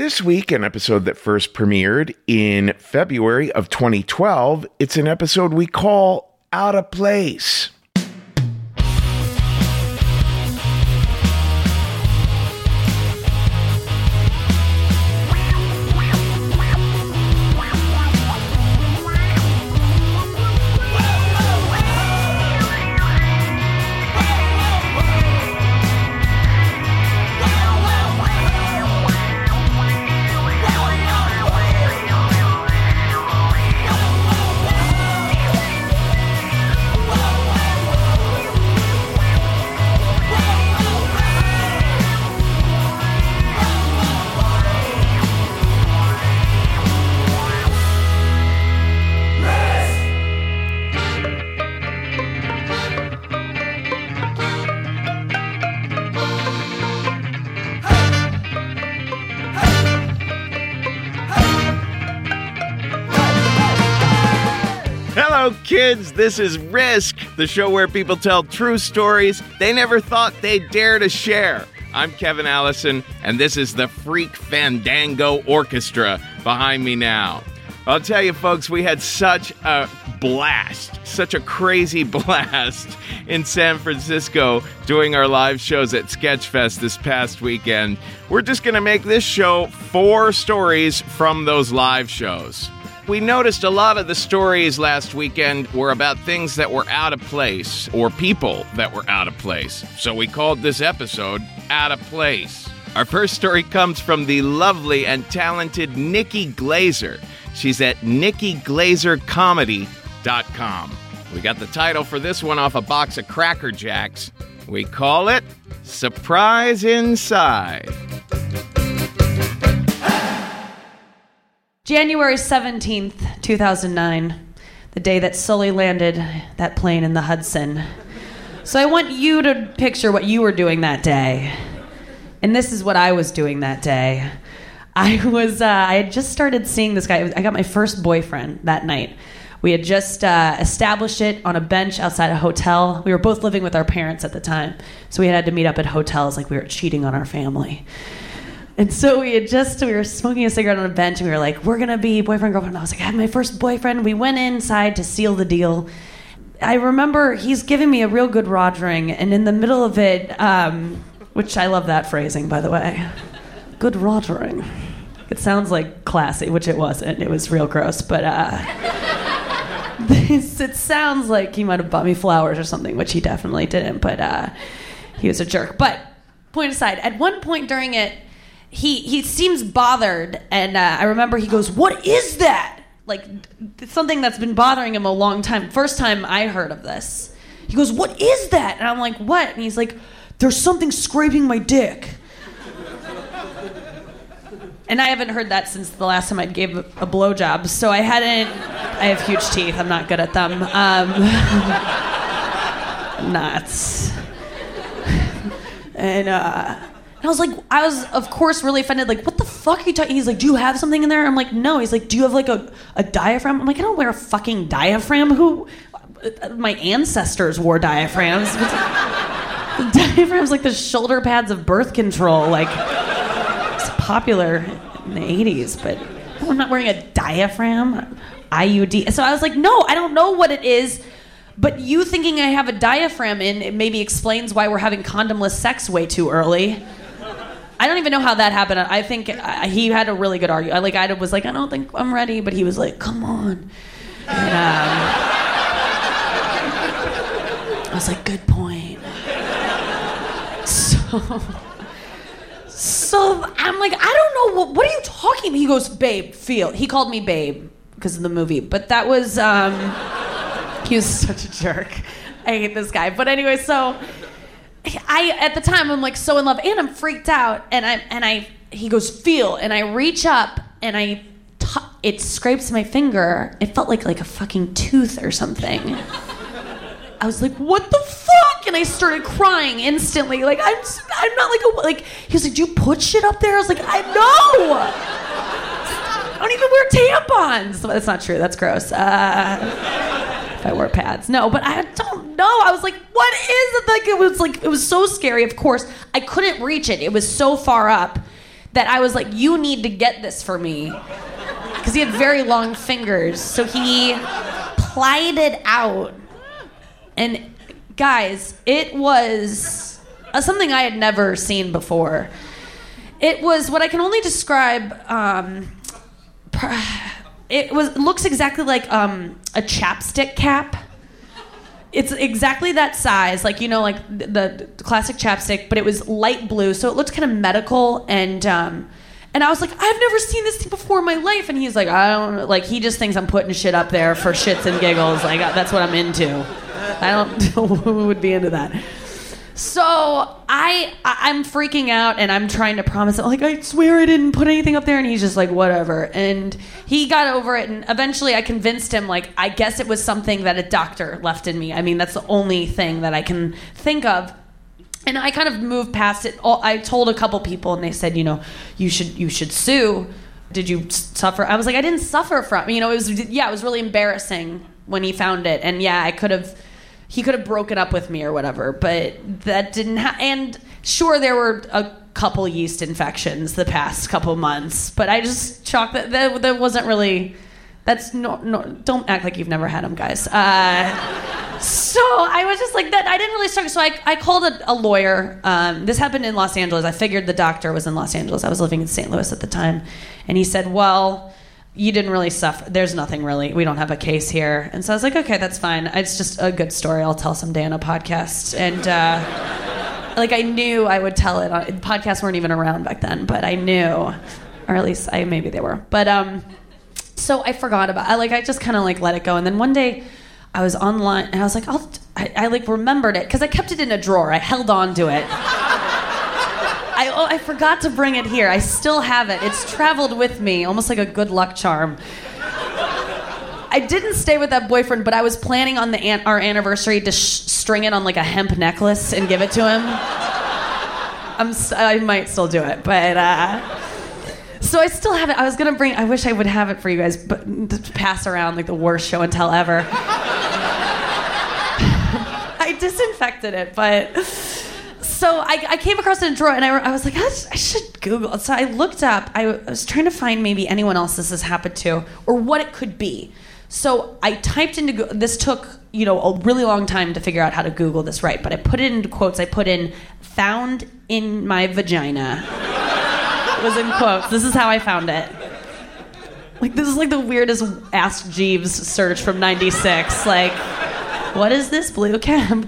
This week, an episode that first premiered in February of 2012, it's an episode we call Out of Place. Hello, kids. This is Risk, the show where people tell true stories they never thought they'd dare to share. I'm Kevin Allison, and this is the Freak Fandango Orchestra behind me now. I'll tell you, folks, we had such a blast, such a crazy blast in San Francisco doing our live shows at Sketchfest this past weekend. We're just going to make this show four stories from those live shows. We noticed a lot of the stories last weekend were about things that were out of place or people that were out of place. So we called this episode Out of Place. Our first story comes from the lovely and talented Nikki Glaser. She's at nikkiglasercomedy.com. We got the title for this one off a box of Cracker Jacks. We call it Surprise Inside. January 17th, 2009, the day that Sully landed that plane in the Hudson. So I want you to picture what you were doing that day. And this is what I was doing that day. I was, uh, I had just started seeing this guy. I got my first boyfriend that night. We had just uh, established it on a bench outside a hotel. We were both living with our parents at the time. So we had to meet up at hotels like we were cheating on our family. And so we had just we were smoking a cigarette on a bench and we were like, we're gonna be boyfriend girlfriend. I was like, I had my first boyfriend. We went inside to seal the deal. I remember he's giving me a real good rogering, and in the middle of it, um, which I love that phrasing by the way, good rogering. It sounds like classy, which it wasn't. It was real gross, but uh, this, it sounds like he might have bought me flowers or something, which he definitely didn't. But uh, he was a jerk. But point aside, at one point during it he he seems bothered, and uh, I remember he goes, "What is that?" Like something that's been bothering him a long time. First time I heard of this, he goes, "What is that?" And I'm like, "What?" And he's like, "There's something scraping my dick." and I haven't heard that since the last time I gave a, a blowjob, so I hadn't. I have huge teeth. I'm not good at them. Um, nuts. and uh, and I was like, I was, of course, really offended. Like, what the fuck are you talking? He's like, do you have something in there? I'm like, no. He's like, do you have like a, a diaphragm? I'm like, I don't wear a fucking diaphragm. Who? My ancestors wore diaphragms. diaphragm's like the shoulder pads of birth control. Like, it's popular in the 80s, but I'm not wearing a diaphragm. IUD. So I was like, no, I don't know what it is. But you thinking I have a diaphragm in it maybe explains why we're having condomless sex way too early. I don't even know how that happened. I think he had a really good argument. Like I was like, I don't think I'm ready, but he was like, come on. And, um, I was like, good point. So, so I'm like, I don't know what, what are you talking? He goes, babe, feel. He called me babe because of the movie, but that was um, he was such a jerk. I hate this guy. But anyway, so I at the time I'm like so in love and I'm freaked out and I and I he goes feel and I reach up and I t- it scrapes my finger. It felt like like a fucking tooth or something. I was like, "What the fuck?" And I started crying instantly. Like I'm, I'm not like a like. He was like, "Do you put shit up there?" I was like, "I know." I don't even wear tampons. That's not true. That's gross. Uh, if I wear pads, no. But I don't know. I was like, "What is it?" Like it was like it was so scary. Of course, I couldn't reach it. It was so far up that I was like, "You need to get this for me," because he had very long fingers. So he plied it out and guys, it was uh, something I had never seen before. It was what I can only describe. Um, it was looks exactly like um, a chapstick cap. It's exactly that size, like you know, like the, the classic chapstick, but it was light blue, so it looked kind of medical and. Um, and I was like, I've never seen this thing before in my life. And he's like, I don't. Like, he just thinks I'm putting shit up there for shits and giggles. Like, that's what I'm into. I don't who would be into that. So I I'm freaking out and I'm trying to promise him like I swear I didn't put anything up there and he's just like whatever and he got over it and eventually I convinced him like I guess it was something that a doctor left in me. I mean that's the only thing that I can think of and I kind of moved past it. I told a couple people, and they said, you know, you should you should sue. Did you suffer? I was like, I didn't suffer from. You know, it was yeah, it was really embarrassing when he found it, and yeah, I could have. He could have broken up with me or whatever, but that didn't. Ha- and sure, there were a couple yeast infections the past couple months, but I just chalked that. That, that wasn't really. That's no, no. Don't act like you've never had them, guys. Uh, so I was just like that. I didn't really struggle. So I, I called a, a lawyer. Um, this happened in Los Angeles. I figured the doctor was in Los Angeles. I was living in St. Louis at the time, and he said, "Well, you didn't really suffer. There's nothing really. We don't have a case here." And so I was like, "Okay, that's fine. It's just a good story. I'll tell someday on a podcast." And uh, like I knew I would tell it. Podcasts weren't even around back then, but I knew, or at least I maybe they were. But um, so I forgot about. I like I just kind of like let it go, and then one day. I was online and I was like, I'll, I, I like remembered it because I kept it in a drawer. I held on to it. Oh, I forgot to bring it here. I still have it. It's traveled with me, almost like a good luck charm. I didn't stay with that boyfriend, but I was planning on the an- our anniversary to sh- string it on like a hemp necklace and give it to him. I'm might still do it, but uh, so I still have it. I was gonna bring. I wish I would have it for you guys, but to pass around like the worst show and tell ever. I disinfected it, but so I, I came across a drawer and I, I was like, I, sh- I should Google. So I looked up. I, w- I was trying to find maybe anyone else this has happened to or what it could be. So I typed into Goo- this took you know a really long time to figure out how to Google this right, but I put it into quotes. I put in "found in my vagina." it was in quotes. This is how I found it. Like this is like the weirdest Ask Jeeves search from '96. Like, what is this blue cap?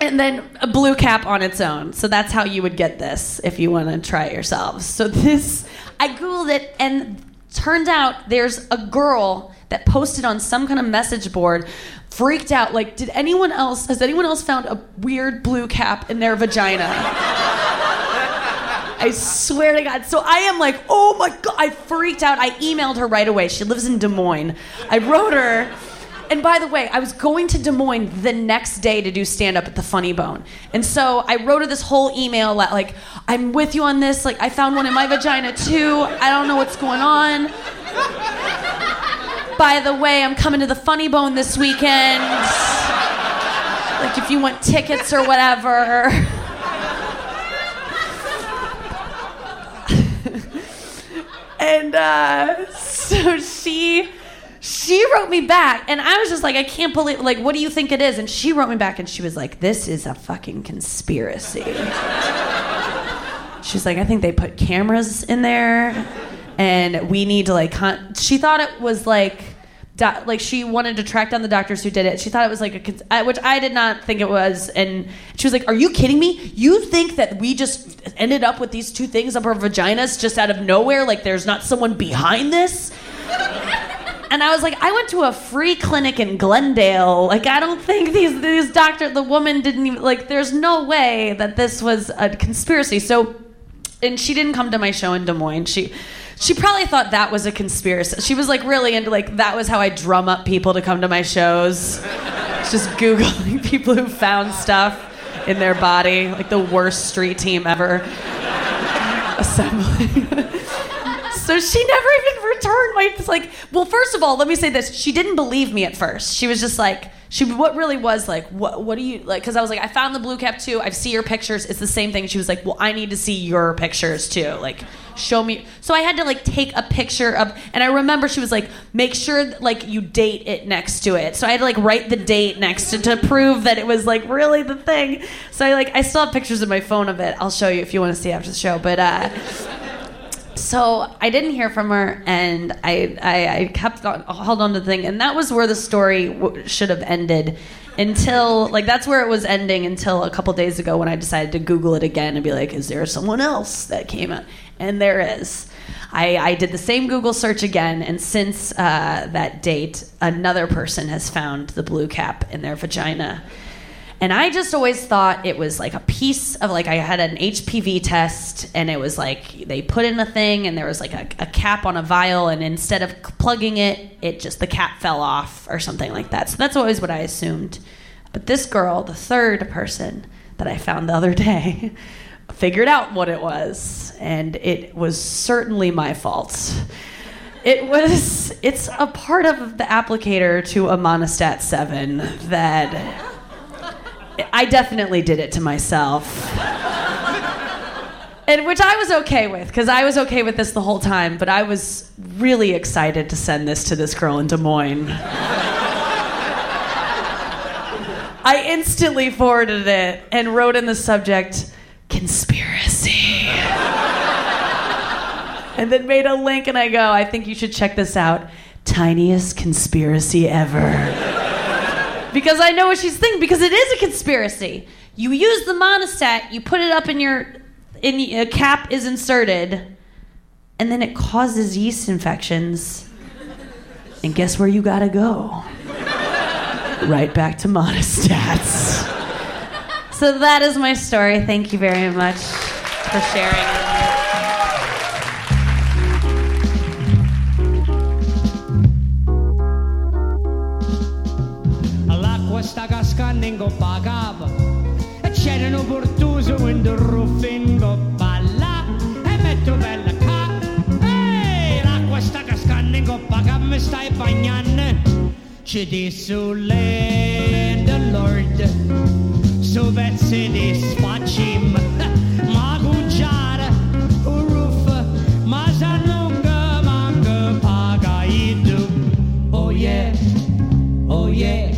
And then a blue cap on its own. So that's how you would get this if you want to try it yourselves. So this, I googled it, and turned out there's a girl that posted on some kind of message board, freaked out. Like, did anyone else? Has anyone else found a weird blue cap in their vagina? I swear to God. So I am like, oh my God. I freaked out. I emailed her right away. She lives in Des Moines. I wrote her. And by the way, I was going to Des Moines the next day to do stand up at the Funny Bone. And so I wrote her this whole email like, I'm with you on this. Like, I found one in my vagina too. I don't know what's going on. By the way, I'm coming to the Funny Bone this weekend. Like, if you want tickets or whatever. and uh, so she she wrote me back and i was just like i can't believe like what do you think it is and she wrote me back and she was like this is a fucking conspiracy she's like i think they put cameras in there and we need to like con-. she thought it was like do- like she wanted to track down the doctors who did it. She thought it was like a, cons- I- which I did not think it was, and she was like, "Are you kidding me? You think that we just ended up with these two things up our vaginas just out of nowhere? Like there's not someone behind this?" And I was like, I went to a free clinic in Glendale. Like, I don't think these these doctor, the woman didn't even like. There's no way that this was a conspiracy. So, and she didn't come to my show in Des Moines. She she probably thought that was a conspiracy. She was like really into like that was how I drum up people to come to my shows. Just googling people who found stuff in their body, like the worst street team ever assembling. So she never even returned my. It's like, well, first of all, let me say this: she didn't believe me at first. She was just like, she what really was like, what what do you like? Because I was like, I found the blue cap too. I see your pictures. It's the same thing. She was like, well, I need to see your pictures too. Like, show me. So I had to like take a picture of, and I remember she was like, make sure like you date it next to it. So I had to like write the date next to to prove that it was like really the thing. So I like I still have pictures of my phone of it. I'll show you if you want to see after the show. But uh so I didn't hear from her, and I I, I kept on, held on to the thing, and that was where the story w- should have ended. Until like that's where it was ending until a couple days ago when I decided to Google it again and be like, is there someone else that came out? And there is. I, I did the same Google search again, and since uh, that date, another person has found the blue cap in their vagina. And I just always thought it was like a piece of like I had an HPV test and it was like they put in a thing and there was like a, a cap on a vial and instead of plugging it, it just the cap fell off or something like that. So that's always what I assumed. But this girl, the third person that I found the other day, figured out what it was and it was certainly my fault. It was it's a part of the applicator to a Monistat 7 that I definitely did it to myself. and which I was okay with because I was okay with this the whole time, but I was really excited to send this to this girl in Des Moines. I instantly forwarded it and wrote in the subject conspiracy. and then made a link and I go, I think you should check this out. Tiniest conspiracy ever because I know what she's thinking. Because it is a conspiracy. You use the Monistat, you put it up in your, in a cap is inserted, and then it causes yeast infections. And guess where you gotta go? right back to Monistats. so that is my story. Thank you very much for sharing. E un portuso in coppa là e metto bella ca. Ehi l'acqua sta cascando in coppa capa mi stai bagnando? Ci di sulle the lord su pezzi di sfaccim ma cucciare un roof ma s'annunga manca paga oh yeah oh yeah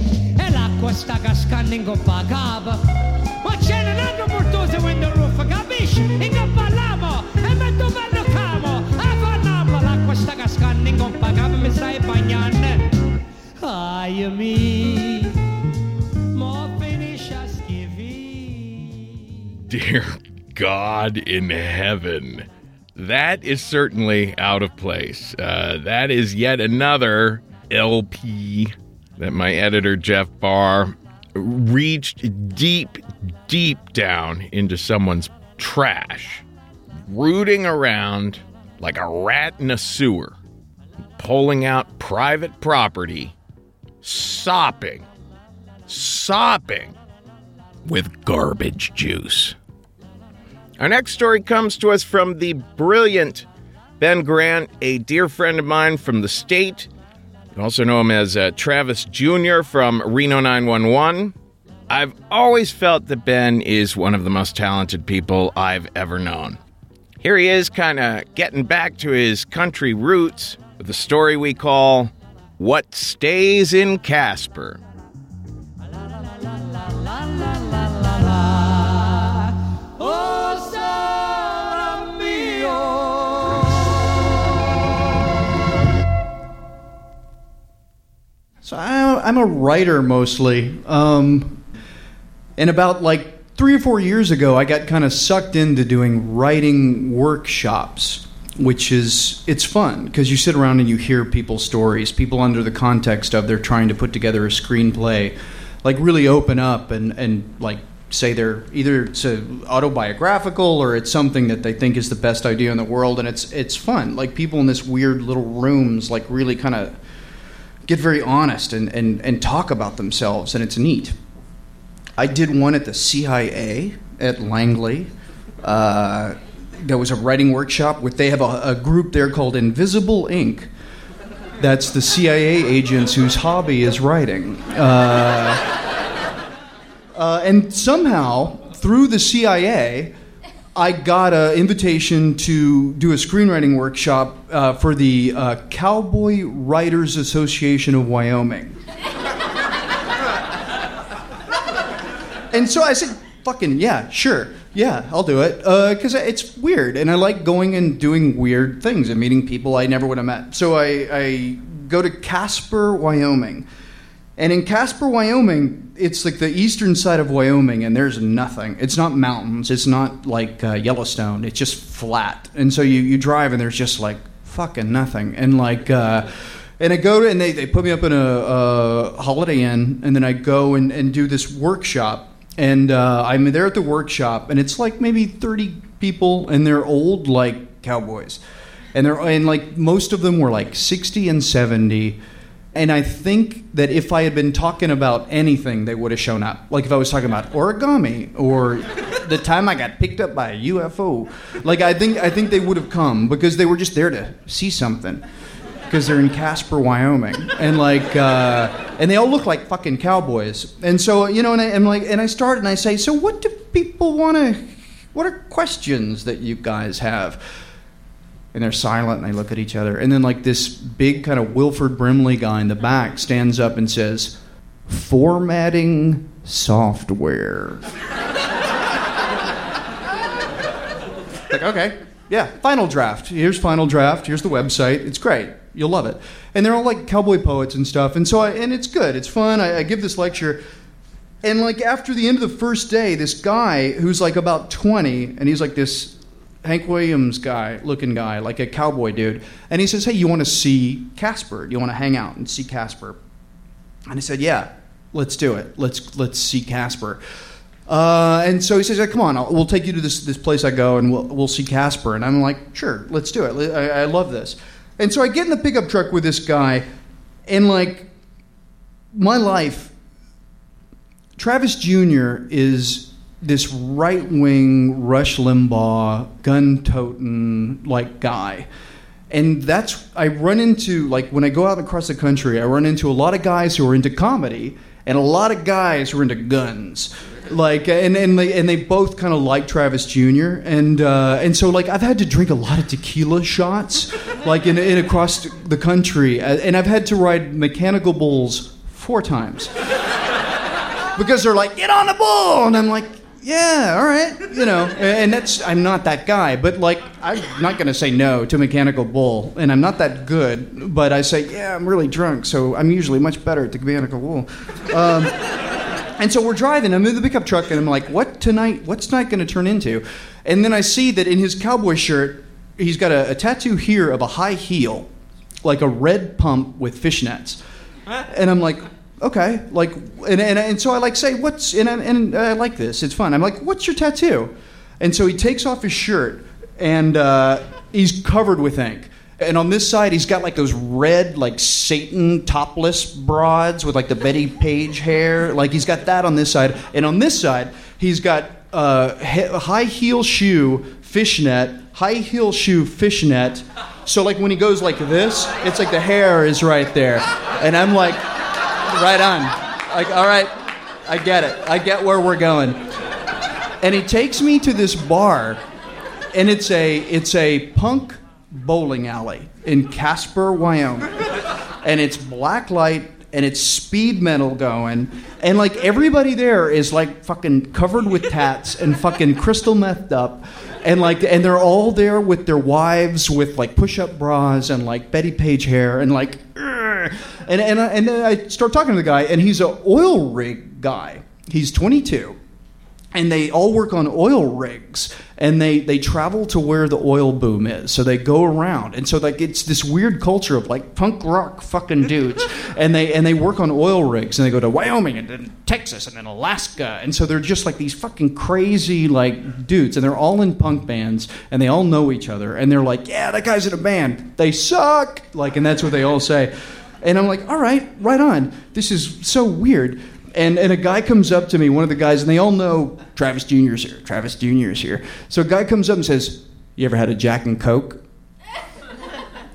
l'acqua sta cascando in coppa capa Dear God in heaven. That is certainly out of place. Uh, that is yet another LP that my editor, Jeff Barr, reached deep, deep down into someone's trash, rooting around like a rat in a sewer, pulling out private property, sopping, sopping with garbage juice. Our next story comes to us from the brilliant Ben Garant, a dear friend of mine from the state. You also know him as uh, Travis Jr. from Reno 911. I've always felt that Ben is one of the most talented people I've ever known. Here he is, kind of getting back to his country roots with a story we call What Stays in Casper. So I'm a writer mostly. Um, and about like three or four years ago, I got kind of sucked into doing writing workshops, which is it's fun because you sit around and you hear people's stories, people under the context of they're trying to put together a screenplay, like really open up and and like say they're either it's autobiographical or it's something that they think is the best idea in the world and it's it's fun. Like people in this weird little rooms like really kind of get very honest and, and, and talk about themselves and it's neat i did one at the cia at langley uh, there was a writing workshop they have a, a group there called invisible ink that's the cia agents whose hobby is writing uh, uh, and somehow, through the CIA, I got an invitation to do a screenwriting workshop uh, for the uh, Cowboy Writers Association of Wyoming. And so I said, fucking yeah, sure. Yeah, I'll do it. Because uh, it's weird. And I like going and doing weird things and meeting people I never would have met. So I, I go to Casper, Wyoming. And in Casper, Wyoming, it's like the eastern side of Wyoming, and there's nothing. It's not mountains. It's not like uh, Yellowstone. It's just flat. And so you, you drive, and there's just like fucking nothing. And like, uh, and I go to, and they, they put me up in a, a Holiday Inn, and then I go and, and do this workshop. And uh, I'm there at the workshop, and it's like maybe 30 people, and they're old like cowboys. And they're and like most of them were like 60 and 70 and I think that if I had been talking about anything, they would have shown up. Like if I was talking about origami or the time I got picked up by a UFO. Like I think I think they would have come because they were just there to see something. Because they're in Casper, Wyoming, and like, uh, and they all look like fucking cowboys. And so you know, and I, am like, and I start and I say, so what do people want to? What are questions that you guys have? and they're silent and they look at each other. And then, like, this big kind of Wilford Brimley guy in the back stands up and says, Formatting software. like, okay, yeah, final draft. Here's final draft. Here's the website. It's great. You'll love it. And they're all like cowboy poets and stuff. And so, I, and it's good. It's fun. I, I give this lecture. And like after the end of the first day, this guy who's like about 20, and he's like this Hank Williams guy, looking guy, like a cowboy dude. And he says, Hey, you want to see Casper? You want to hang out and see Casper? And I said, Yeah, let's do it. Let's let's see Casper. Uh, and so he says, "Come on, I'll, we'll take you to this this place I go, and we'll we'll see Casper." And I'm like, "Sure, let's do it. I, I love this." And so I get in the pickup truck with this guy, and like my life, Travis Jr. is this right wing Rush Limbaugh, gun toting like guy. And that's, I run into, like, when I go out across the country, I run into a lot of guys who are into comedy and a lot of guys who are into guns. Like, and, and, they, and they both kind of like Travis Jr. And, uh, and so, like, I've had to drink a lot of tequila shots, like, in, in across the country. And I've had to ride mechanical bulls four times. because they're like, get on the bull! And I'm like, yeah, all right, you know, and that's I'm not that guy, but like I'm not gonna say no to Mechanical Bull, and I'm not that good, but I say yeah, I'm really drunk, so I'm usually much better at the Mechanical Bull. Um, and so we're driving. I'm in the pickup truck, and I'm like, what tonight? What's tonight gonna turn into? And then I see that in his cowboy shirt, he's got a, a tattoo here of a high heel, like a red pump with fishnets, and I'm like okay, like, and, and, and so I like say, what's, and, and I like this, it's fun. I'm like, what's your tattoo? And so he takes off his shirt and uh, he's covered with ink. And on this side, he's got like those red, like Satan topless broads with like the Bettie Page hair. Like he's got that on this side. And on this side, he's got uh, high heel shoe, fishnet, high heel shoe, fishnet. So like when he goes like this, it's like the hair is right there. And I'm like, right on. Like, all right, I get it. I get where we're going. And he takes me to this bar, and it's a it's a punk bowling alley in Casper, Wyoming. And it's black light and it's speed metal going. And like everybody there is like fucking covered with tats and fucking crystal methed up. And like and they're all there with their wives with like push-up bras and like Bettie Page hair and like and and I, and I start talking to the guy, and he's an oil rig guy. He's 22 and they all work on oil rigs and they they travel to where the oil boom is. So they go around. And so like it's this weird culture of like punk rock fucking dudes. And they and they work on oil rigs and they go to Wyoming and then Texas and then Alaska. And so they're just like these fucking crazy like dudes. And they're all in punk bands and they all know each other. And they're like yeah that guy's in a band. They suck. Like and that's what they all say. And I'm like all right right on. This is so weird and, and a guy comes up to me, one of the guys, and they all know Travis Jr.'s here. Travis Jr. is here. So a guy comes up and says, You ever had a Jack and Coke?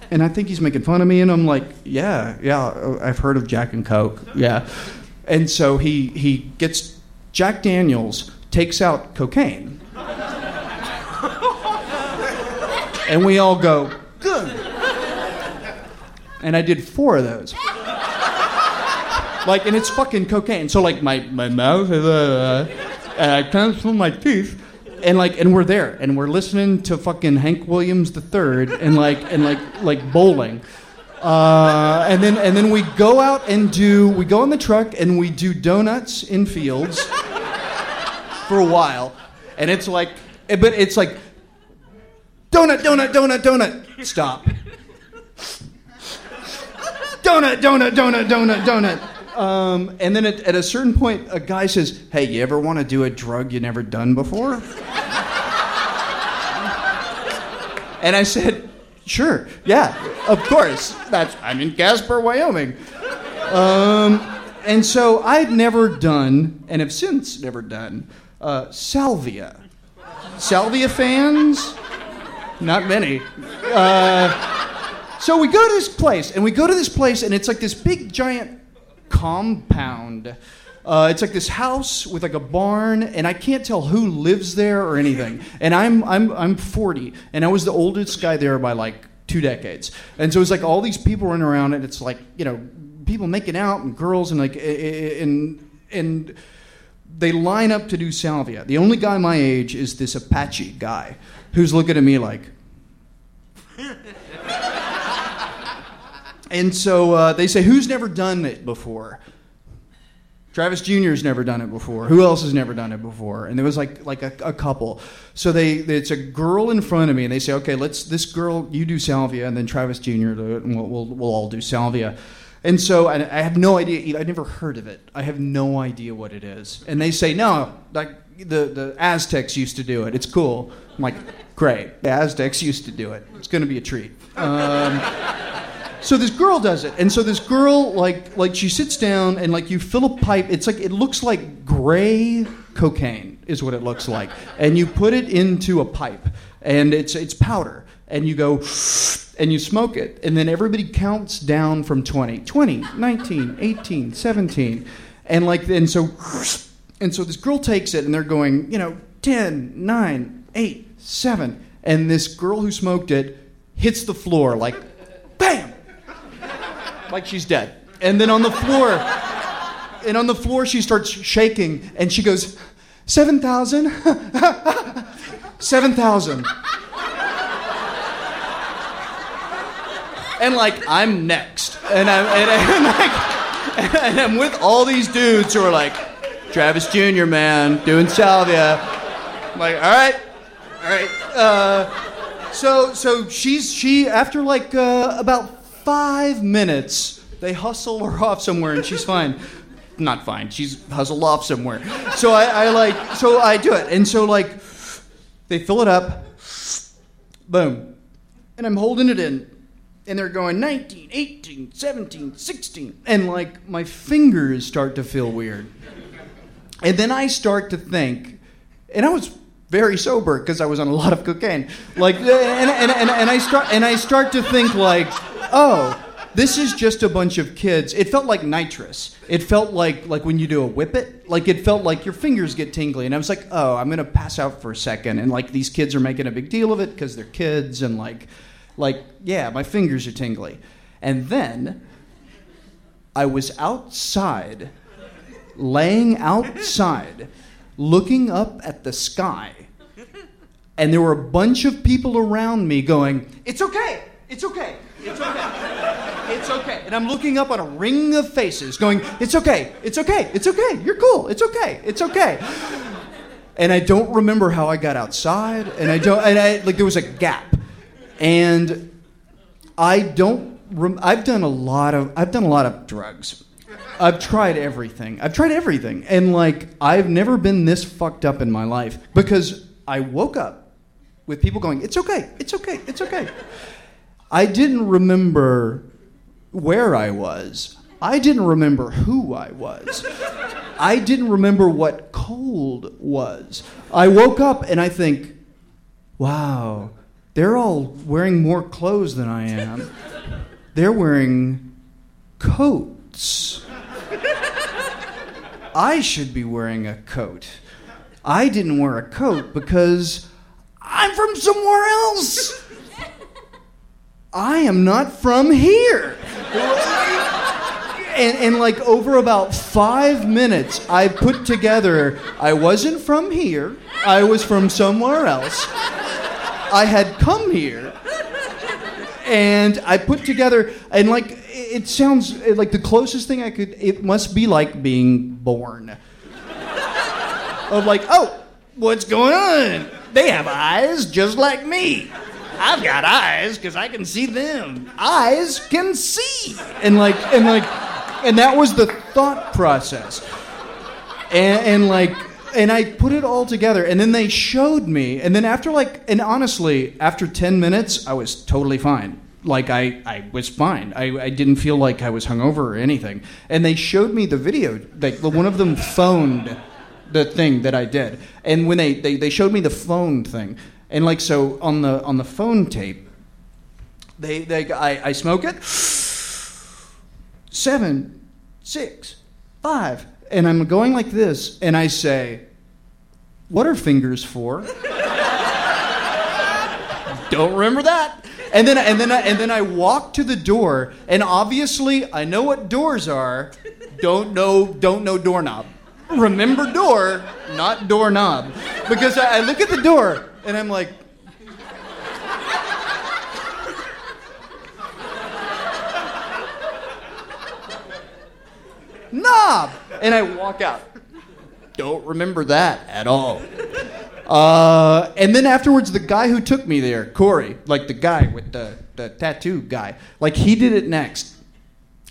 And I think he's making fun of me, and I'm like, Yeah, yeah, I've heard of Jack and Coke. Yeah. And so he, he gets Jack Daniels, takes out cocaine. and we all go, Good. And I did four of those like, and it's fucking cocaine. So like my my mouth uh, and I can't feel my teeth, and like, and we're there, and we're listening to fucking Hank Williams the third, and like, and like, like bowling. Uh, and then and then we go out and do we go in the truck and we do donuts in fields for a while, and it's like, but it's like donut, donut, donut, donut. Stop. Donut, donut, donut, donut, donut. Um, and then at, at, a certain point, a guy says, Hey, you ever want to do a drug you never done before? and I said, Sure, yeah, of course. That's I'm in Casper, Wyoming. Um, and so I'd never done, and have since never done, uh, salvia. Salvia fans? Not many. Uh, so we go to this place, and we go to this place, and it's like this big giant compound. Uh, it's like this house with like a barn, and I can't tell who lives there or anything. And I'm I'm I'm 40, and I was the oldest guy there by like two decades. And so it's like all these people running around, and it's like you know people making out and girls and like and and they line up to do salvia. The only guy my age is this Apache guy who's looking at me like. And so uh, they say, Who's never done it before? Travis Jr.'s never done it before. Who else has never done it before? And there was like like a, a, couple. So they it's a girl in front of me, and they say, okay, let's this girl you do salvia, and then Travis Jr. do it, and we'll we'll, we'll all do salvia. And so I, I have no idea. I never heard of it. I have no idea what it is. And they say, no, like the the Aztecs used to do it. It's cool. I'm like, great. The Aztecs used to do it. It's going to be a treat. Um, so this girl does it. And so this girl like like she sits down and like you fill a pipe. It's like it looks like gray cocaine is what it looks like. And you put it into a pipe. And it's it's powder. And you go and you smoke it. And then everybody counts down from 20 20 19 18 17 and like and so and so this girl takes it and they're going you know 10 9 8 7 and this girl who smoked it hits the floor like bam like she's dead. And then on the floor, and on the floor, she starts shaking and she goes, 7,000? 7,000. And like, I'm next. And I'm, and, and, like, and I'm with all these dudes who are like, Travis Jr., man, doing salvia. I'm like, all right, all right. Uh, so, so she's, she, after like uh, about five minutes, they hustle her off somewhere and she's fine. Not fine. She's hustled off somewhere. So I, I like, so I do it. And so like, they fill it up, boom. And I'm holding it in. And they're going 19, 18, 17, 16. And like, my fingers start to feel weird. And then I start to think, and I was very sober because I was on a lot of cocaine. Like, and, and, and, and, I start, and I start to think like, oh, this is just a bunch of kids. It felt like nitrous. It felt like like when you do a whippet. Like it felt like your fingers get tingly, and I was like, oh, I'm gonna pass out for a second. And like these kids are making a big deal of it because they're kids, and like, like yeah, my fingers are tingly. And then I was outside, laying outside, looking up at the sky, and there were a bunch of people around me going, "It's okay, it's okay." It's okay. It's okay. And I'm looking up on a ring of faces going, It's okay. It's okay. It's okay. You're cool. It's okay. It's okay. And I don't remember how I got outside. And I don't, and I, like, there was a gap. And I don't, rem- I've done a lot of, I've done a lot of drugs. I've tried everything. I've tried everything. And like, I've never been this fucked up in my life because I woke up with people going, It's okay. It's okay. It's okay. I didn't remember where I was. I didn't remember who I was. I didn't remember what cold was. I woke up and I think, wow, they're all wearing more clothes than I am. They're wearing coats. I should be wearing a coat. I didn't wear a coat because I'm from somewhere else. I am not from here. And, and like over about five minutes, I put together I wasn't from here, I was from somewhere else. I had come here, and I put together, and like it sounds like the closest thing I could, it must be like being born. Of like, oh, what's going on? They have eyes just like me. I've got eyes because I can see them. Eyes can see. And like, and like, and that was the thought process. And, and like, and I put it all together. And then they showed me. And then after like, and honestly, after 10 minutes, I was totally fine. Like I, I was fine. I, I didn't feel like I was hungover or anything. And they showed me the video. Like one of them phoned the thing that I did. And when they, they, they showed me the phone thing, and like so on the on the phone tape, they they I, I smoke it. Seven, six, five, and I'm going like this, and I say, "What are fingers for?" Don't remember that. And then and then I, and then I walk to the door, and obviously I know what doors are. Don't know don't know doorknob. Remember door, not doorknob, because I, I look at the door and I'm like, knob, and I walk out. Don't remember that at all. Uh, and then afterwards, the guy who took me there, Corey, like the guy with the, the tattoo guy, like he did it next.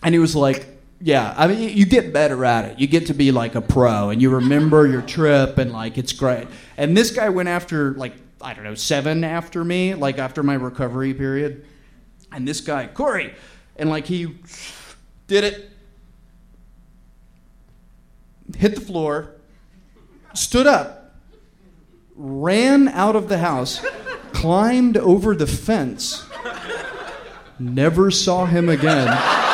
And he was like, yeah, I mean, you get better at it. You get to be like a pro and you remember your trip and like it's great. And this guy went after like, I don't know, seven after me, like after my recovery period. And this guy, Corey, and like he did it, hit the floor, stood up, ran out of the house, climbed over the fence, never saw him again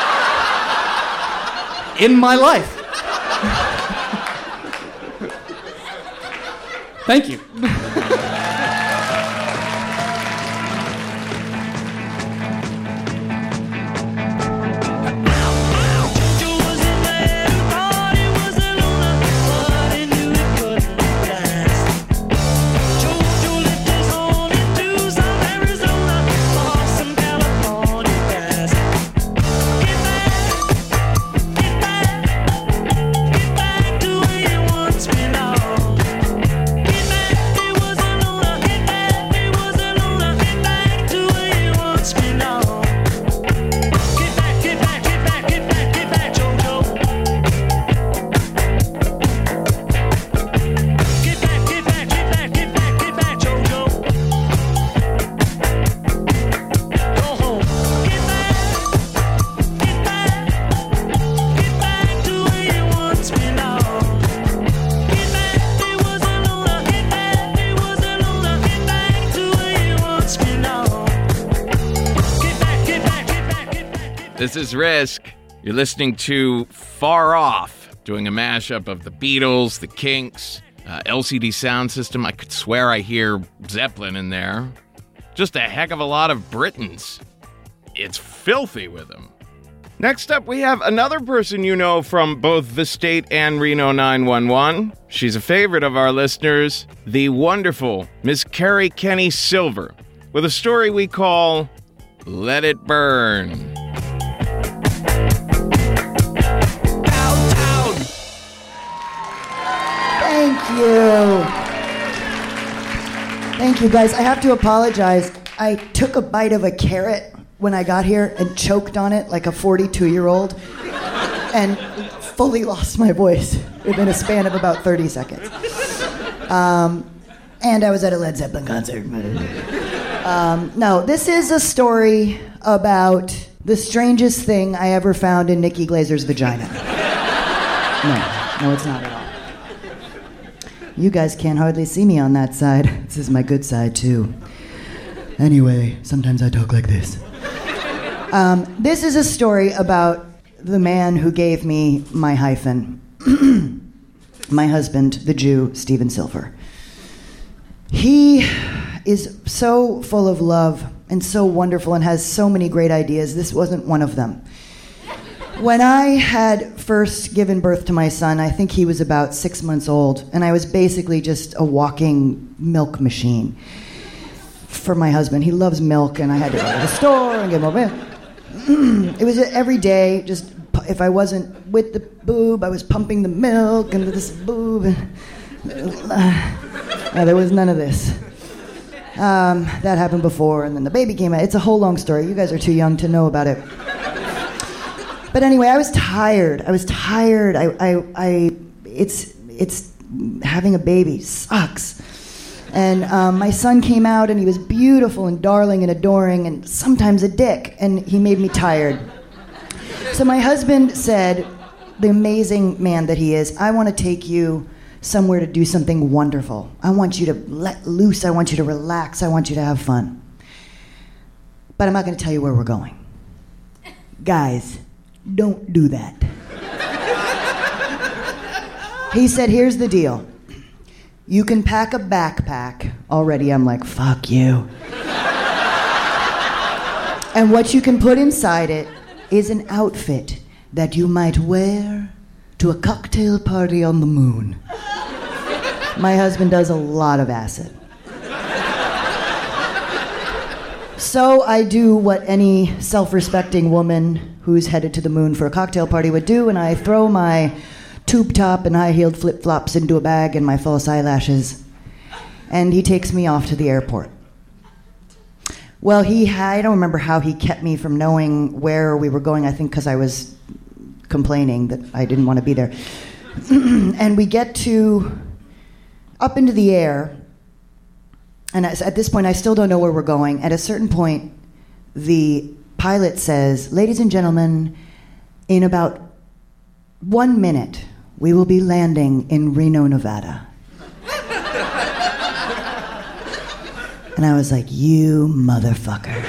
in my life. Thank you. This is Risk. You're listening to Far Off, doing a mashup of the Beatles, the Kinks, uh, LCD Soundsystem. I could swear I hear Zeppelin in there. Just a heck of a lot of Britons. It's filthy with them. Next up, we have another person you know from both the state and Reno 911. She's a favorite of our listeners, the wonderful Miss Kerri Kenney-Silver, with a story we call Let It Burn. You. Thank you, guys. I have to apologize. I took a bite of a carrot when I got here and choked on it like a 42 year old and fully lost my voice within a span of about 30 seconds. Um, and I was at a Led Zeppelin concert. Um, no, this is a story about the strangest thing I ever found in Nikki Glaser's vagina. No, no, it's not. You guys can't hardly see me on that side. This is my good side, too. Anyway, sometimes I talk like this. Um, this is a story about the man who gave me my hyphen. my husband, the Jew, Stephen Silver. He is so full of love and so wonderful and has so many great ideas. This wasn't one of them. When I had first given birth to my son, I think he was about six months old, and I was basically just a walking milk machine for my husband. He loves milk, and I had to go to the store and get more milk. it was every day, just if I wasn't with the boob, I was pumping the milk into this boob. And, uh, there was none of this. Um, that happened before, and then the baby came out. It's a whole long story. You guys are too young to know about it. But anyway, I was tired. I was tired. I, I, I it's, it's having a baby sucks. And um, my son came out, and he was beautiful and darling and adoring, and sometimes a dick, and he made me tired. So my husband said, the amazing man that he is, I want to take you somewhere to do something wonderful. I want you to let loose. I want you to relax. I want you to have fun. But I'm not going to tell you where we're going. Guys, don't do that. he said, Here's the deal. You can pack a backpack. Already, I'm like, fuck you. and what you can put inside it is an outfit that you might wear to a cocktail party on the moon. My husband does a lot of acid. So I do what any self respecting woman who's headed to the moon for a cocktail party would do, and I throw my tube top and high heeled flip flops into a bag and my false eyelashes. And he takes me off to the airport. Well, he I don't remember how he kept me from knowing where we were going. I think because I was complaining that I didn't want to be there. and we get to up into the air, and at this point, I still don't know where we're going. At a certain point, the pilot says, Ladies and gentlemen, in about one minute, we will be landing in Reno, Nevada. and I was like, You motherfucker.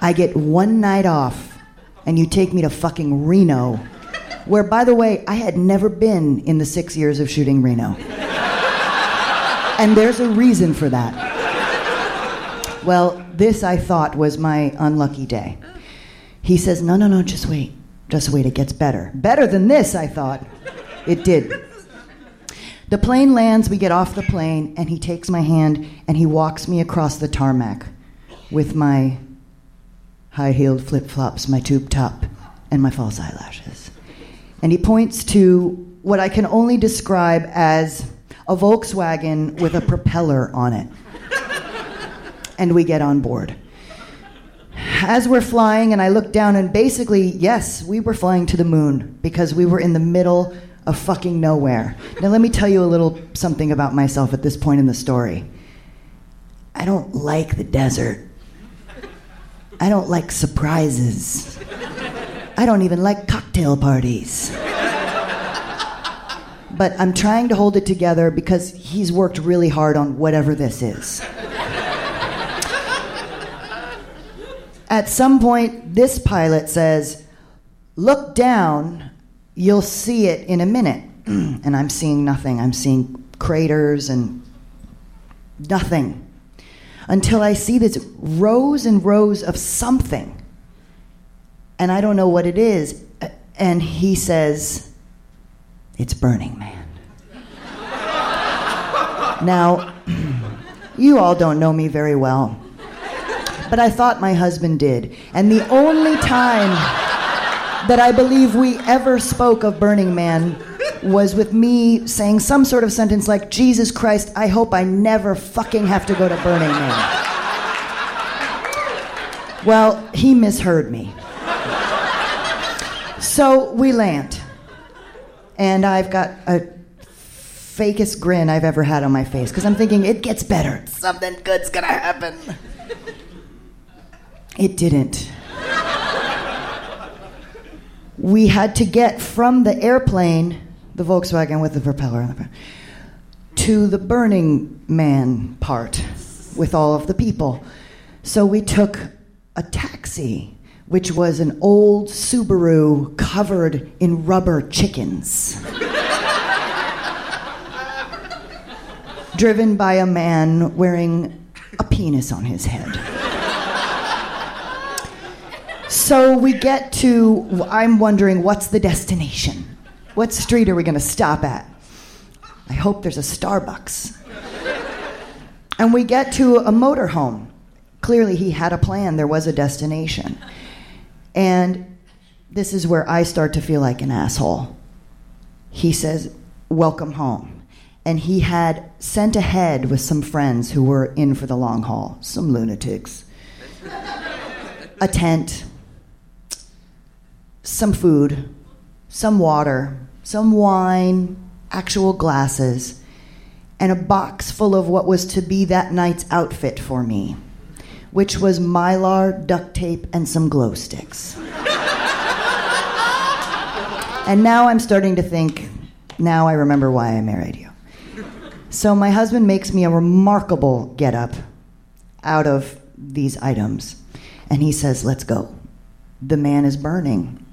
I get one night off, and you take me to fucking Reno, where, by the way, I had never been in the six years of shooting Reno. And there's a reason for that. Well, this I thought was my unlucky day. He says, No, no, no, just wait. Just wait, it gets better. Better than this, I thought. It did. The plane lands, we get off the plane, and he takes my hand and he walks me across the tarmac with my high heeled flip flops, my tube top, and my false eyelashes. And he points to what I can only describe as a Volkswagen with a propeller on it. And we get on board. As we're flying, and I look down, and basically, yes, we were flying to the moon because we were in the middle of fucking nowhere. Now, let me tell you a little something about myself at this point in the story. I don't like the desert. I don't like surprises. I don't even like cocktail parties. But I'm trying to hold it together because he's worked really hard on whatever this is. At some point, this pilot says, Look down, you'll see it in a minute. and I'm seeing nothing. I'm seeing craters and nothing. Until I see this rows and rows of something. And I don't know what it is. And he says, It's Burning Man. now, you all don't know me very well but I thought my husband did. And the only time that I believe we ever spoke of Burning Man was with me saying some sort of sentence like, Jesus Christ, I hope I never fucking have to go to Burning Man. Well, he misheard me. So we land. And I've got a fakest grin I've ever had on my face because I'm thinking it gets better. Something good's gonna happen. It didn't. We had to get from the airplane, the Volkswagen with the propeller on the front, to the Burning Man part with all of the people. So we took a taxi, which was an old Subaru covered in rubber chickens. driven by a man wearing a penis on his head. So we get to, I'm wondering, what's the destination? What street are we going to stop at? I hope there's a Starbucks. And we get to a motorhome. Clearly, he had a plan, there was a destination. And this is where I start to feel like an asshole. He says, Welcome home and he had sent ahead with some friends who were in for the long haul, some lunatics, a tent, some food, some water, some wine, actual glasses, and a box full of what was to be that night's outfit for me, which was mylar, duct tape, and some glow sticks. and now I'm starting to think, now I remember why I married you. So my husband makes me a remarkable getup out of these items. And he says, Let's go. The man is burning.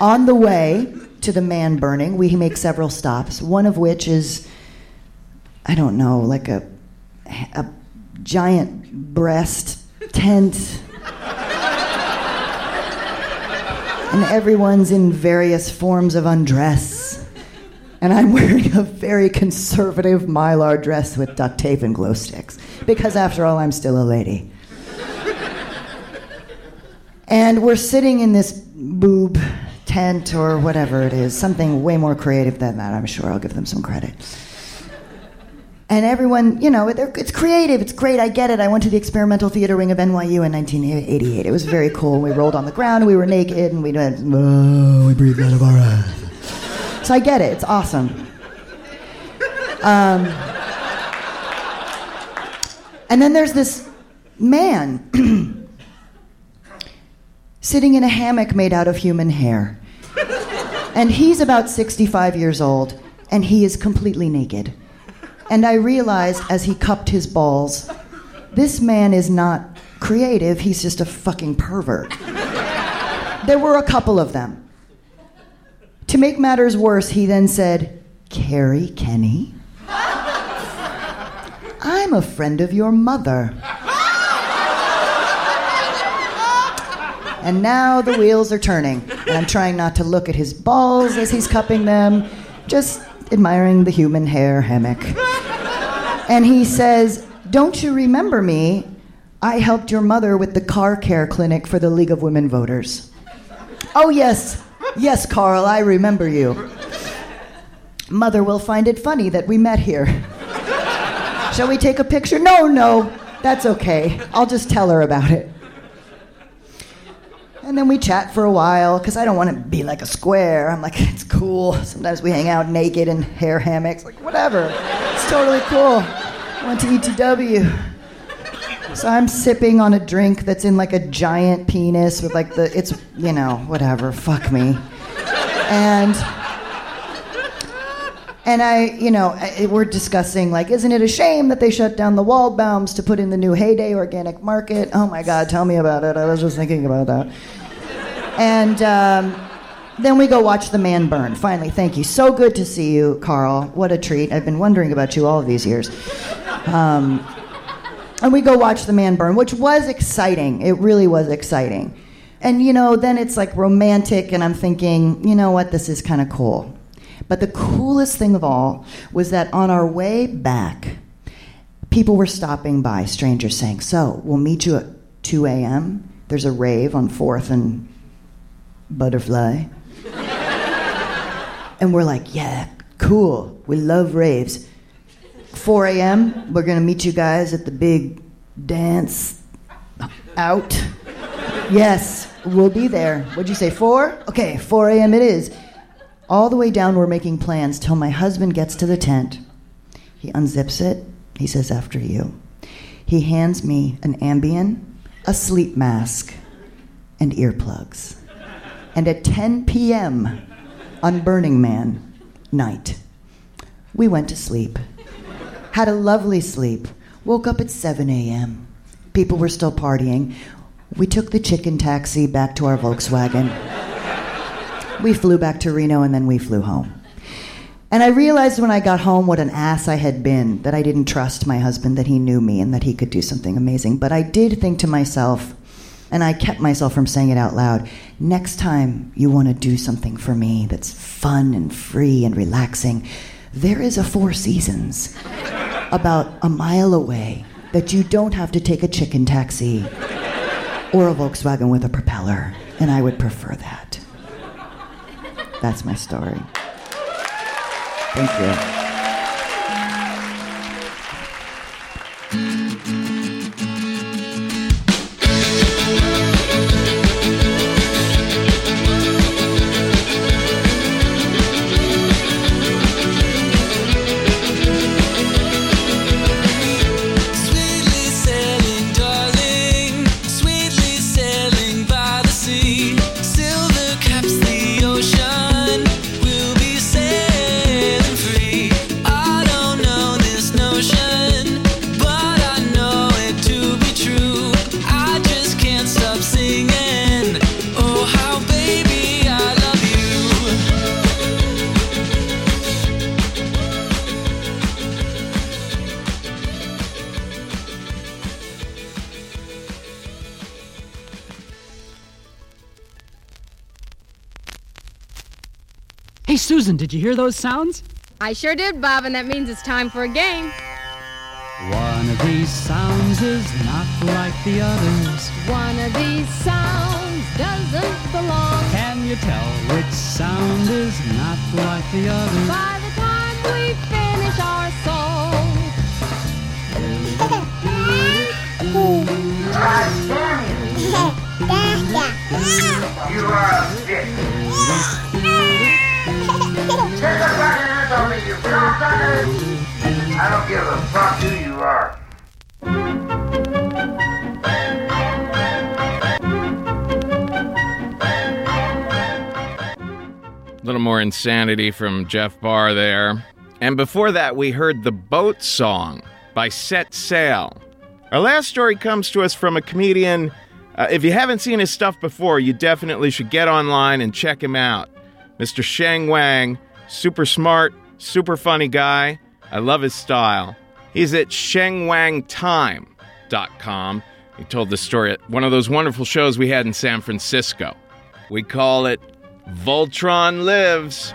On the way to the man burning, we make several stops, one of which is, I don't know, like a, a giant breast tent. and everyone's in various forms of undress and I'm wearing a very conservative mylar dress with duct tape and glow sticks, because after all, I'm still a lady. and we're sitting in this boob tent or whatever it is, something way more creative than that, I'm sure. I'll give them some credit. And everyone, you know, it's creative, it's great, I get it. I went to the experimental theater wing of NYU in 1988. It was very cool. We rolled on the ground, we were naked, and we went, oh, we breathed out of our eyes. So I get it. It's awesome. Um, and then there's this man sitting in a hammock made out of human hair. And he's about 65 years old, and he is completely naked. And I realized as he cupped his balls, this man is not creative, he's just a fucking pervert. There were a couple of them. To make matters worse, he then said, Kerri Kenney? I'm a friend of your mother. And now the wheels are turning, and I'm trying not to look at his balls as he's cupping them, just admiring the human hair hammock. And he says, Don't you remember me? I helped your mother with the car care clinic for the League of Women Voters. Oh, yes, Yes, Carl, I remember you. Mother will find it funny that we met here. Shall we take a picture? No, no, that's okay. I'll just tell her about it. And then we chat for a while because I don't want to be like a square. I'm like, it's cool. Sometimes we hang out naked in hair hammocks. Like, whatever. It's totally cool. I went to ETW. So I'm sipping on a drink that's in like a giant penis with like the it's you know whatever fuck me, and and I you know we're discussing like isn't it a shame that they shut down the Waldbaums to put in the new Heyday organic market? Oh my God, tell me about it. I was just thinking about that, and. Um, then we go watch the man burn. Finally, thank you. So good to see you, Carl. What a treat. I've been wondering about you all of these years. Um, and we go watch the man burn, which was exciting. It really was exciting. And you know, then it's like romantic, and I'm thinking, you know what, this is kind of cool. But the coolest thing of all was that on our way back, people were stopping by, strangers saying, So, we'll meet you at 2 a.m. There's a rave on 4th and Butterfly. And we're like, yeah, cool. We love raves. 4 a.m., we're going to meet you guys at the big dance out. Yes, we'll be there. What'd you say, 4? Okay, 4 a.m. it is. All the way down, we're making plans till my husband gets to the tent. He unzips it. He says, after you. He hands me an Ambien, a sleep mask, and earplugs. And at 10 p.m. on Burning Man night, we went to sleep. Had a lovely sleep. Woke up at 7 a.m. People were still partying. We took the chicken taxi back to our Volkswagen. We flew back to Reno and then we flew home. And I realized when I got home what an ass I had been, that I didn't trust my husband, that he knew me and that he could do something amazing. But I did think to myself, and I kept myself from saying it out loud next time you want to do something for me that's fun and free and relaxing, there is a Four Seasons about a mile away that you don't have to take a chicken taxi or a Volkswagen with a propeller. And I would prefer that. That's my story. Thank you. Susan, did you hear those sounds? I sure did, Bob, and that means it's time for a game. One of these sounds is not like the others. One of these sounds doesn't belong. Can you tell which sound is not like the others? By the time we finish our song, You are a bitch. On me, you! I don't give a fuck who you are. A little more insanity from Jeff Barr there. And before that, we heard The Boat Song by Set Sail. Our last story comes to us from a comedian. Uh, if you haven't seen his stuff before, you definitely should get online and check him out. Mr. Sheng Wang, super smart, super funny guy. I love his style. He's at shengwangtime.com. He told the story at one of those wonderful shows we had in San Francisco. We call it Voltron Lives.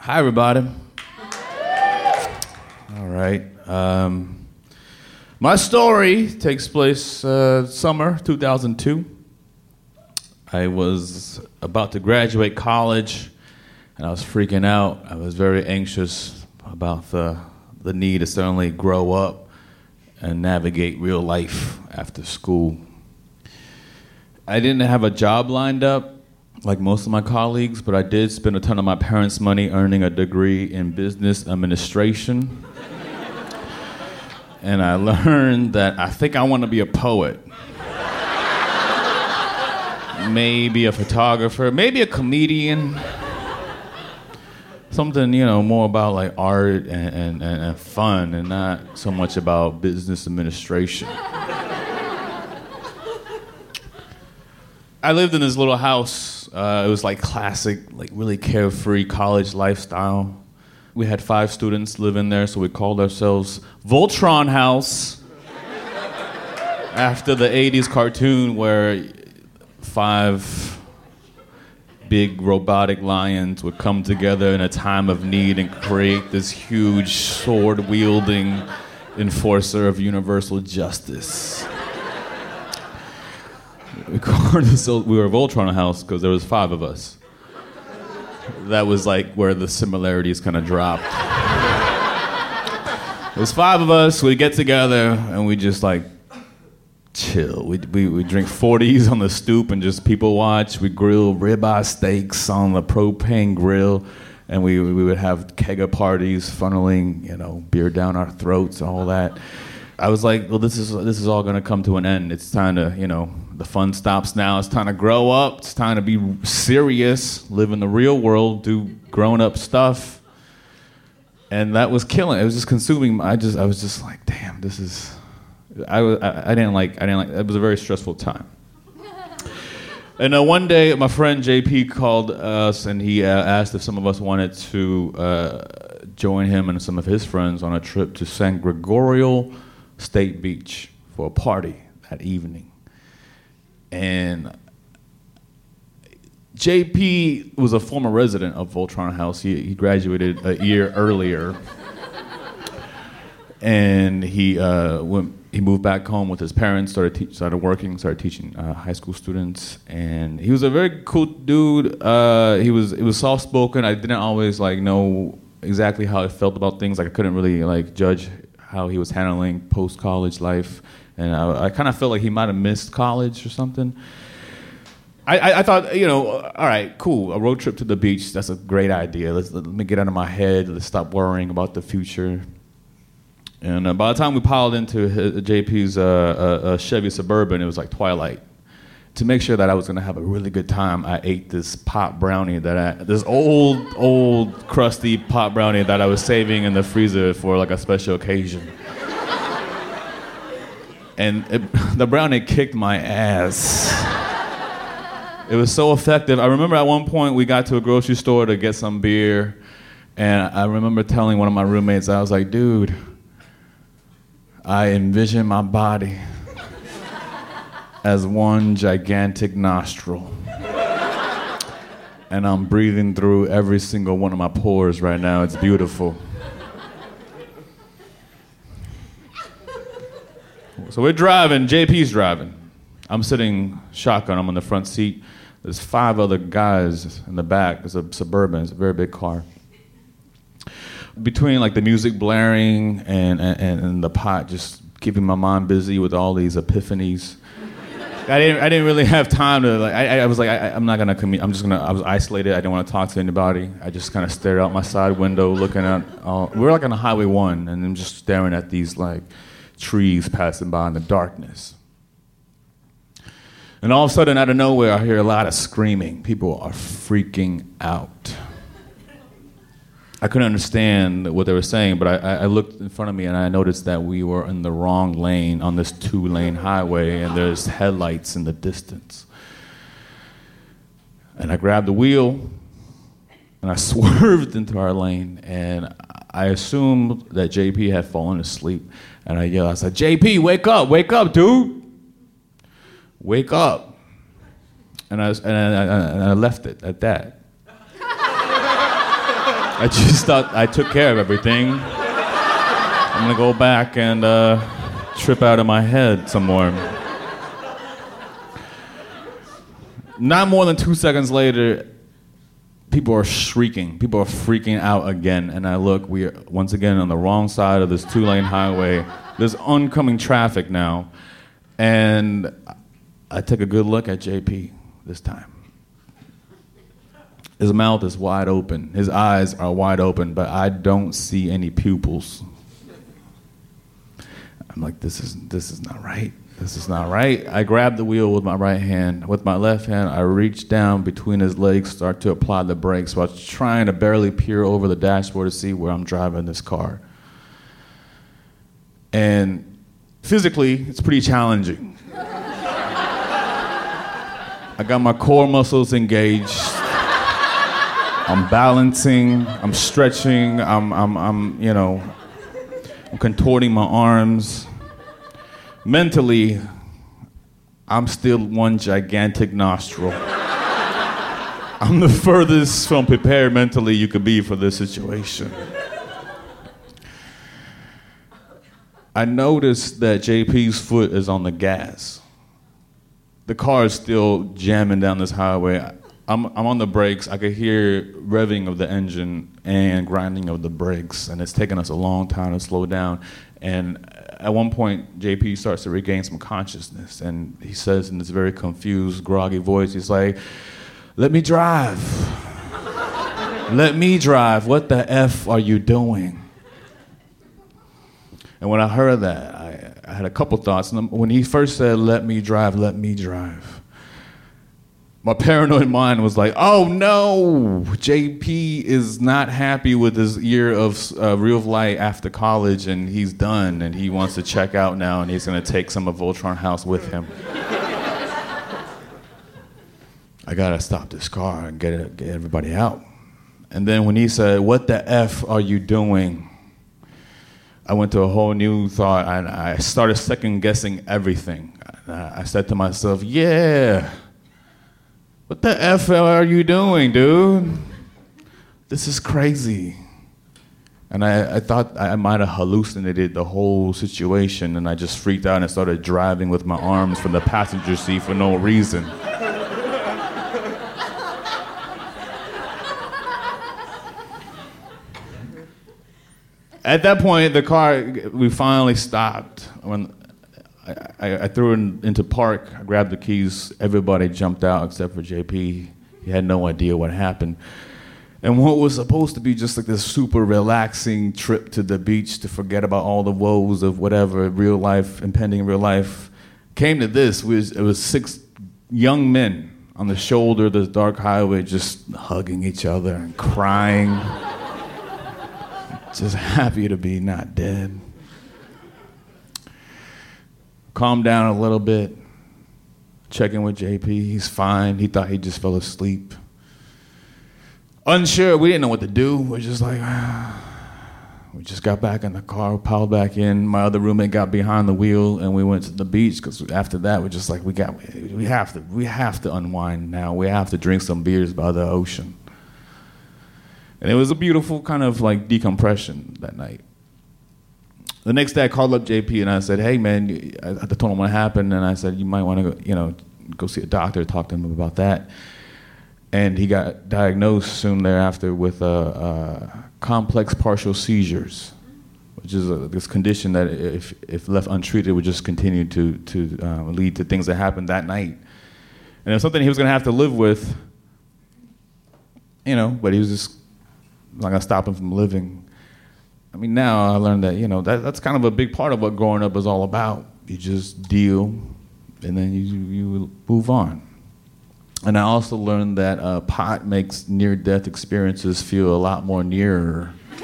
Hi, everybody. All right. Um, my story takes place uh, summer 2002. I was about to graduate college, and I was freaking out. I was very anxious about the the need to suddenly grow up and navigate real life after school. I didn't have a job lined up like most of my colleagues, but I did spend a ton of my parents' money earning a degree in business administration. and I learned that I think I want to be a poet. Maybe a photographer, maybe a comedian. Something, you know, more about like art and, and, and, fun and not so much about business administration. I lived in this little house. Uh, it was like classic, like really carefree college lifestyle. We had five students living there, so we called ourselves Voltron House after the 80s cartoon where five big robotic lions would come together in a time of need and create this huge sword wielding enforcer of universal justice. we were Voltron House because there was five of us. That was like where the similarities kind of dropped. Was five of us. We get together and we just like chill. We, we, we drink 40s on the stoop and just people watch. We grill ribeye steaks on the propane grill. And we, we would have kegger parties, funneling, you know, beer down our throats, and all that. I was like, well, this is this is all gonna come to an end. It's time to, you know, the fun stops now. It's time to grow up. It's time to be serious, live in the real world, do grown up stuff. And that was killing. It was just consuming. I just I was just like, damn, this is. I, was- I, I didn't like I didn't like. It was a very stressful time. And uh, one day, my friend JP called us and he uh, asked if some of us wanted to uh, join him and some of his friends on a trip to San Gregorio State Beach for a party that evening. And JP was a former resident of Voltron House. He, he graduated a year earlier. And he uh, went. He moved back home with his parents. Started te- started working. Started teaching uh, high school students. And he was a very cool dude. Uh, he was. It was soft spoken. I didn't always like know exactly how I felt about things. Like I couldn't really like judge how he was handling post college life. And I, I kind of felt like he might have missed college or something. I, I, thought, you know, all right, cool. A road trip to the beach, that's a great idea. Let's, let me get out of my head. Let's stop worrying about the future. And uh, by the time we piled into his, JP's uh, uh, uh, Chevy Suburban, it was like twilight. To make sure that I was going to have a really good time, I ate this pot brownie that I, this old, old, crusty pot brownie that I was saving in the freezer for like a special occasion. And it, the brownie kicked my ass. It was so effective. I remember at one point we got to a grocery store to get some beer, and I remember telling one of my roommates, I was like, dude, I envision my body as one gigantic nostril. And I'm breathing through every single one of my pores right now. It's beautiful. So we're driving, JP's driving. I'm sitting shotgun, I'm on the front seat. There's five other guys in the back. It's a suburban, it's a very big car. Between like the music blaring and, and, and the pot just keeping my mind busy with all these epiphanies. I didn't, I didn't really have time to like. I, I was like, I, I'm not gonna commu- I'm just gonna. I was isolated. I didn't want to talk to anybody. I just kind of stared out my side window, looking at. All, we were like on Highway One, and I'm just staring at these like trees passing by in the darkness. And all of a sudden, out of nowhere, I hear a lot of screaming. People are freaking out. I couldn't understand what they were saying, but I, I looked in front of me and I noticed that we were in the wrong lane on this two lane highway, and there's headlights in the distance. And I grabbed the wheel and I swerved into our lane, and I assumed that JP had fallen asleep. And I yelled, I said, JP, wake up, wake up, dude. Wake up. And I, and I, and I left it at that. I just thought I took care of everything. I'm gonna go back and uh, trip out of my head some more. Not more than two seconds later, people are shrieking. People are freaking out again. And I look, we are once again on the wrong side of this two lane highway. There's oncoming traffic now. And I take a good look at JP this time. His mouth is wide open. His eyes are wide open, but I don't see any pupils. I'm like, this is this is not right. This is not right. I grab the wheel with my right hand. With my left hand, I reach down between his legs, start to apply the brakes. Was trying to barely peer over the dashboard to see where I'm driving this car. And physically, it's pretty challenging. I got my core muscles engaged. I'm balancing, I'm stretching, I'm, I'm, I'm, you know, I'm contorting my arms. Mentally, I'm still one gigantic nostril. I'm the furthest from prepared mentally you could be for this situation. I noticed that JP's foot is on the gas. the car is still jamming down this highway. I'm, I'm on the brakes. I could hear revving of the engine and grinding of the brakes, and it's taken us a long time to slow down. And at one point, JP starts to regain some consciousness, and he says in this very confused, groggy voice, he's like, "Let me drive. Let me drive. What the f are you doing?" And when I heard that, I, I had a couple thoughts. Num- When he first said, Let me drive, let me drive, my paranoid mind was like, Oh no, JP is not happy with his year of uh, real life after college and he's done and he wants to check out now and he's going to take some of Voltron House with him. I got to stop this car and get, get everybody out. And then when he said, What the F are you doing? I went to a whole new thought and I started second guessing everything. I said to myself, yeah, what the F are you doing, dude? This is crazy. And I, I thought I might have hallucinated the whole situation and I just freaked out and started driving with my arms from the passenger seat for no reason. At that point, the car, we finally stopped. When I, I, threw in, into park, I grabbed the keys. Everybody jumped out except for JP. He had no idea what happened. And what was supposed to be just like this super relaxing trip to the beach to forget about all the woes of whatever real life, impending real life, came to this. It was, it was six young men on the shoulder of this dark highway just hugging each other and crying just happy to be not dead. Calm down a little bit. Checking with JP. He's fine. He thought he just fell asleep. Unsure. We didn't know what to do. We're just like, ah. we just got back in the car, piled back in. My other roommate got behind the wheel, and we went to the beach. Because after that, we're just like, we got, we have to, we have to unwind now. We have to drink some beers by the ocean. And it was a beautiful kind of like decompression that night. The next day, I called up JP and I said, "Hey, man," I I told him what happened, and I said, "You might want to go, you know, go see a doctor, talk to him about that." And he got diagnosed soon thereafter with uh, uh, complex partial seizures, which is a, this condition that, if if left untreated, would just continue to to uh, lead to things that happened that night. And it was something he was going to have to live with, you know. But he was just not gonna stop him from living. I mean, now I learned that you know that that's kind of a big part of what growing up is all about. You just deal, and then you you move on. And I also learned that uh, pot makes near-death experiences feel a lot more nearer.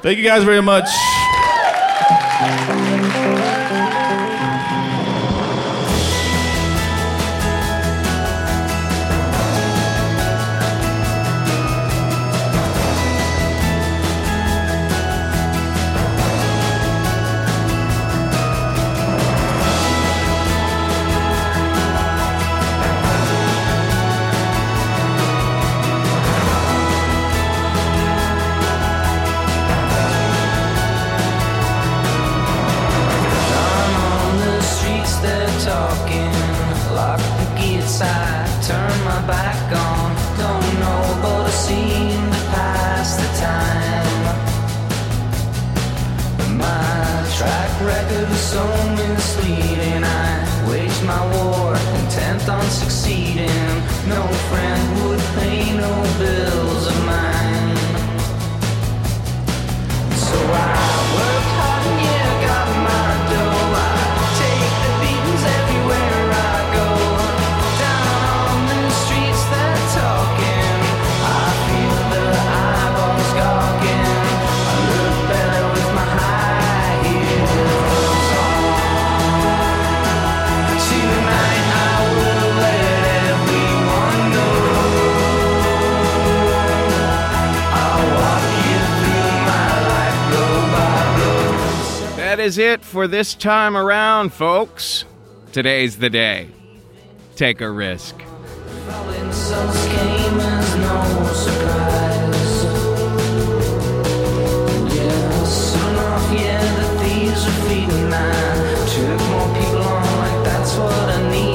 Thank you guys very much. Is it for this time around, folks. Today's the day. Take a risk. Yeah, the thieves are feeding. I took more people on my If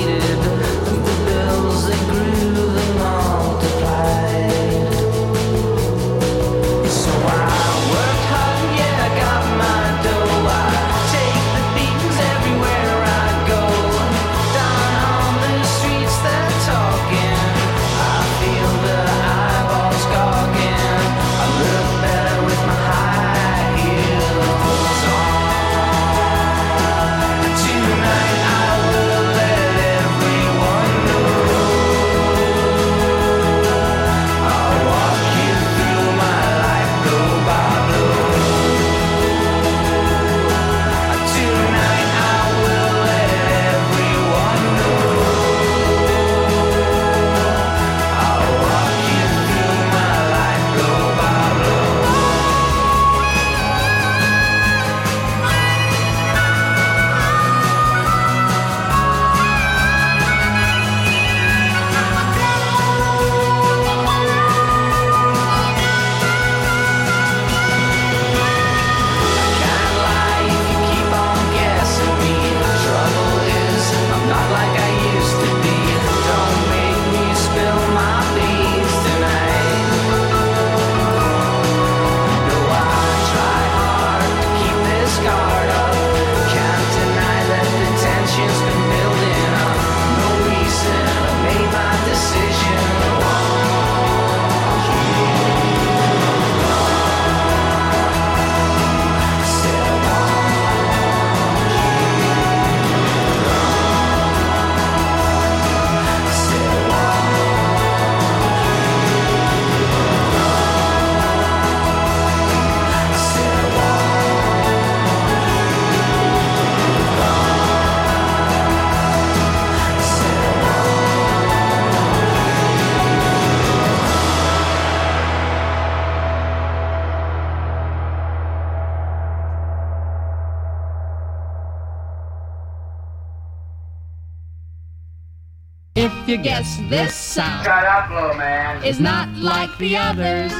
you guess this sound Shut up, little man. is not like the others,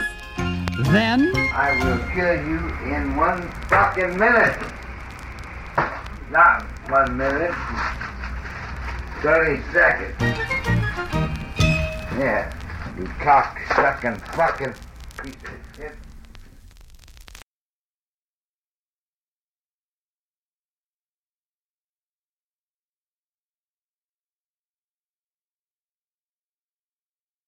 then I will kill you in one fucking minute. Not one minute. 30 seconds. Yeah. You cock sucking fucking piece of shit.